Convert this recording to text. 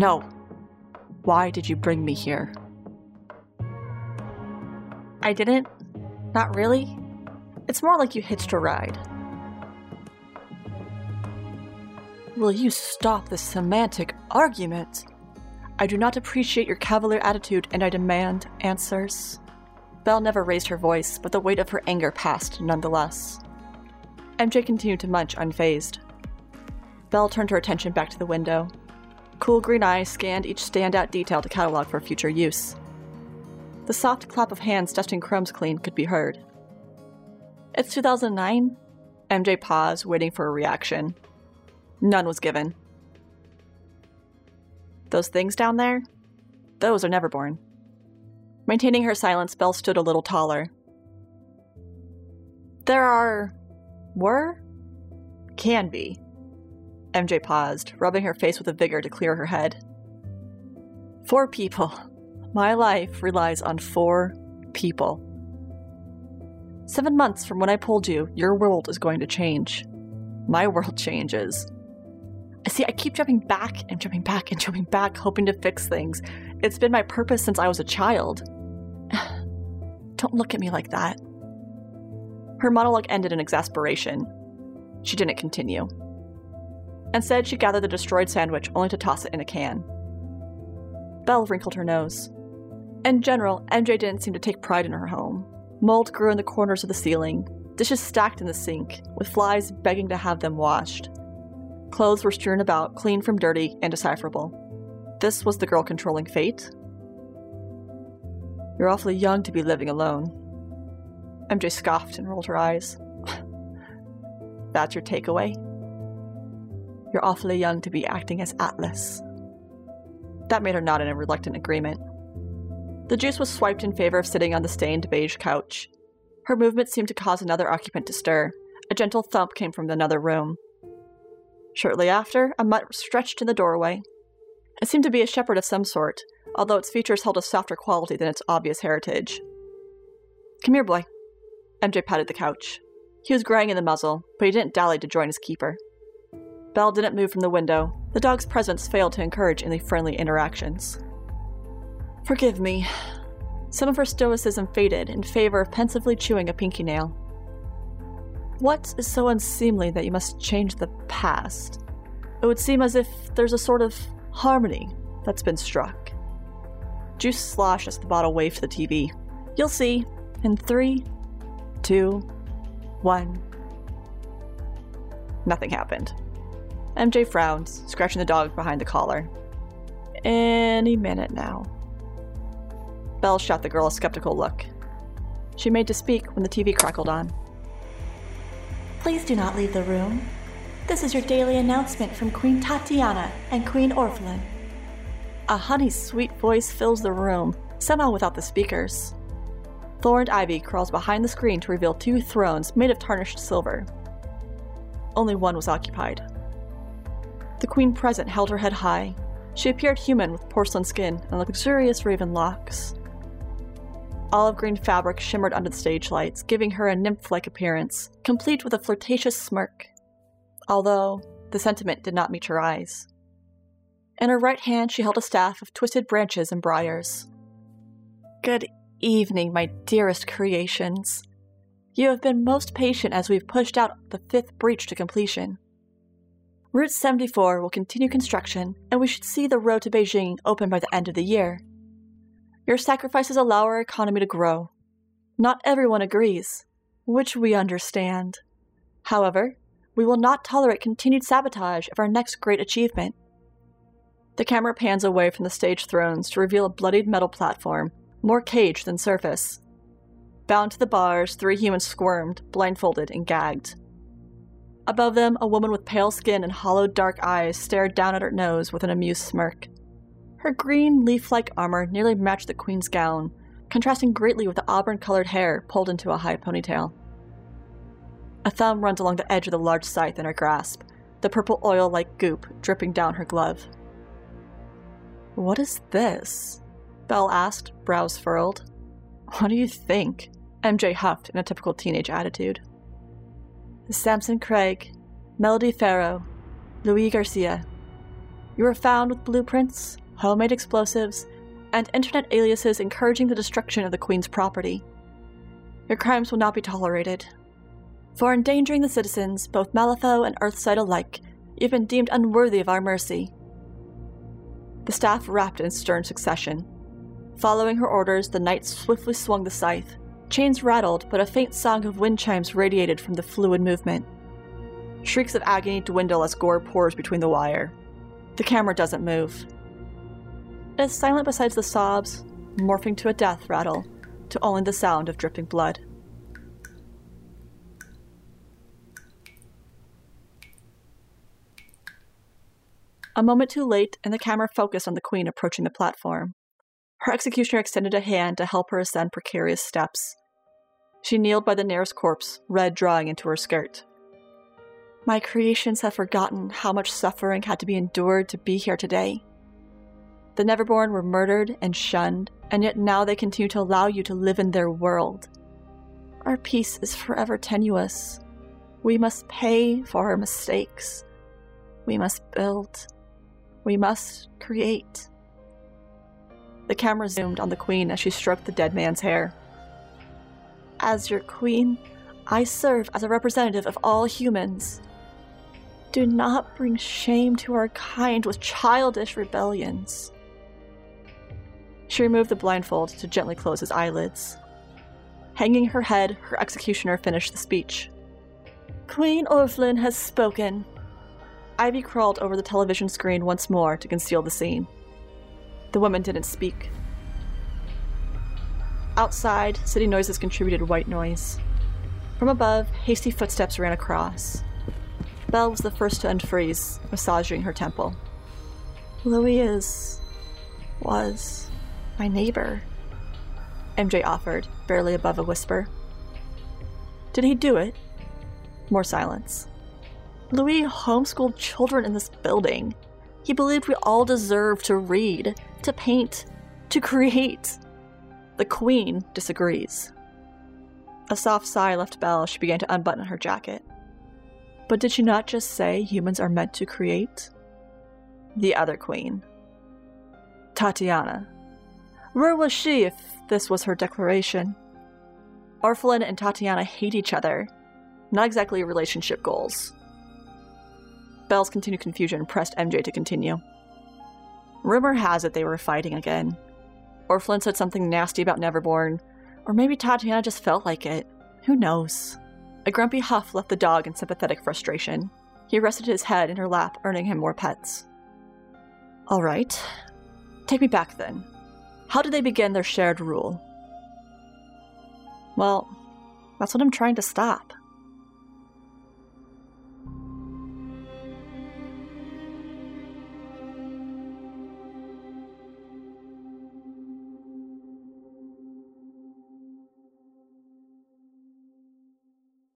No. Why did you bring me here? I didn't. Not really. It's more like you hitched a ride. Will you stop this semantic argument? I do not appreciate your cavalier attitude and I demand answers. Belle never raised her voice, but the weight of her anger passed nonetheless. MJ continued to munch unfazed. Belle turned her attention back to the window. Cool green eyes scanned each standout detail to catalog for future use. The soft clap of hands dusting crumbs clean could be heard. It's 2009? MJ paused, waiting for a reaction. None was given. Those things down there? Those are Neverborn. Maintaining her silence, Belle stood a little taller. There are. were? Can be. MJ paused, rubbing her face with a vigor to clear her head. Four people. My life relies on four people. Seven months from when I pulled you, your world is going to change. My world changes. I see, I keep jumping back and jumping back and jumping back, hoping to fix things. It's been my purpose since I was a child. Don't look at me like that. Her monologue ended in exasperation. She didn't continue. Instead, she gathered the destroyed sandwich only to toss it in a can. Belle wrinkled her nose. In general, MJ didn't seem to take pride in her home. Mold grew in the corners of the ceiling, dishes stacked in the sink, with flies begging to have them washed. Clothes were strewn about, clean from dirty, indecipherable. This was the girl controlling fate? You're awfully young to be living alone. MJ scoffed and rolled her eyes. That's your takeaway? You're awfully young to be acting as Atlas. That made her nod in a reluctant agreement. The juice was swiped in favor of sitting on the stained beige couch. Her movement seemed to cause another occupant to stir. A gentle thump came from another room. Shortly after, a mutt stretched in the doorway. It seemed to be a shepherd of some sort, although its features held a softer quality than its obvious heritage. Come here, boy. MJ patted the couch. He was graying in the muzzle, but he didn't dally to join his keeper. Belle didn't move from the window. The dog's presence failed to encourage any friendly interactions. Forgive me. Some of her stoicism faded in favor of pensively chewing a pinky nail. What is so unseemly that you must change the past? It would seem as if there's a sort of harmony that's been struck. Juice sloshed as the bottle waved to the TV. You'll see. In three, two, one. Nothing happened. MJ frowns, scratching the dog behind the collar. Any minute now. Belle shot the girl a skeptical look. She made to speak when the TV crackled on. Please do not leave the room. This is your daily announcement from Queen Tatiana and Queen Orphelin. A honey sweet voice fills the room, somehow without the speakers. Thorned Ivy crawls behind the screen to reveal two thrones made of tarnished silver. Only one was occupied. The queen present held her head high. She appeared human with porcelain skin and luxurious raven locks. Olive green fabric shimmered under the stage lights, giving her a nymph like appearance, complete with a flirtatious smirk. Although, the sentiment did not meet her eyes. In her right hand, she held a staff of twisted branches and briars. Good evening, my dearest creations. You have been most patient as we've pushed out the fifth breach to completion. Route 74 will continue construction, and we should see the road to Beijing open by the end of the year. Your sacrifices allow our economy to grow. Not everyone agrees, which we understand. However, we will not tolerate continued sabotage of our next great achievement. The camera pans away from the stage thrones to reveal a bloodied metal platform, more cage than surface. Bound to the bars, three humans squirmed, blindfolded and gagged. Above them, a woman with pale skin and hollowed dark eyes stared down at her nose with an amused smirk. Her green, leaf like armor nearly matched the queen's gown, contrasting greatly with the auburn colored hair pulled into a high ponytail. A thumb runs along the edge of the large scythe in her grasp, the purple oil like goop dripping down her glove. What is this? Belle asked, brows furled. What do you think? MJ huffed in a typical teenage attitude. Samson Craig, Melody Farrow, Louis Garcia, You were found with blueprints, homemade explosives, and internet aliases encouraging the destruction of the Queen's property. Your crimes will not be tolerated. For endangering the citizens, both Malifaux and Earthside alike, you've been deemed unworthy of our mercy. The staff rapped in stern succession. Following her orders, the knight swiftly swung the scythe. Chains rattled, but a faint song of wind chimes radiated from the fluid movement. Shrieks of agony dwindle as gore pours between the wire. The camera doesn't move. It is silent besides the sobs, morphing to a death rattle, to only the sound of dripping blood. A moment too late, and the camera focused on the queen approaching the platform. Her executioner extended a hand to help her ascend precarious steps. She kneeled by the nearest corpse, red drawing into her skirt. My creations have forgotten how much suffering had to be endured to be here today. The Neverborn were murdered and shunned, and yet now they continue to allow you to live in their world. Our peace is forever tenuous. We must pay for our mistakes. We must build. We must create. The camera zoomed on the queen as she stroked the dead man's hair. As your queen, I serve as a representative of all humans. Do not bring shame to our kind with childish rebellions. She removed the blindfold to gently close his eyelids. Hanging her head, her executioner finished the speech. Queen Orphelin has spoken. Ivy crawled over the television screen once more to conceal the scene. The woman didn't speak. Outside, city noises contributed white noise. From above, hasty footsteps ran across. Belle was the first to unfreeze, massaging her temple. Louis is. was. my neighbor, MJ offered, barely above a whisper. Did he do it? More silence. Louis homeschooled children in this building. He believed we all deserve to read, to paint, to create. The Queen disagrees. A soft sigh left Belle as she began to unbutton her jacket. But did she not just say humans are meant to create? The other Queen. Tatiana. Where was she if this was her declaration? Orphelin and Tatiana hate each other. Not exactly relationship goals. Belle's continued confusion pressed MJ to continue. Rumor has it they were fighting again. Orphelin said something nasty about Neverborn, or maybe Tatiana just felt like it. Who knows? A grumpy huff left the dog in sympathetic frustration. He rested his head in her lap, earning him more pets. All right. Take me back then. How did they begin their shared rule? Well, that's what I'm trying to stop.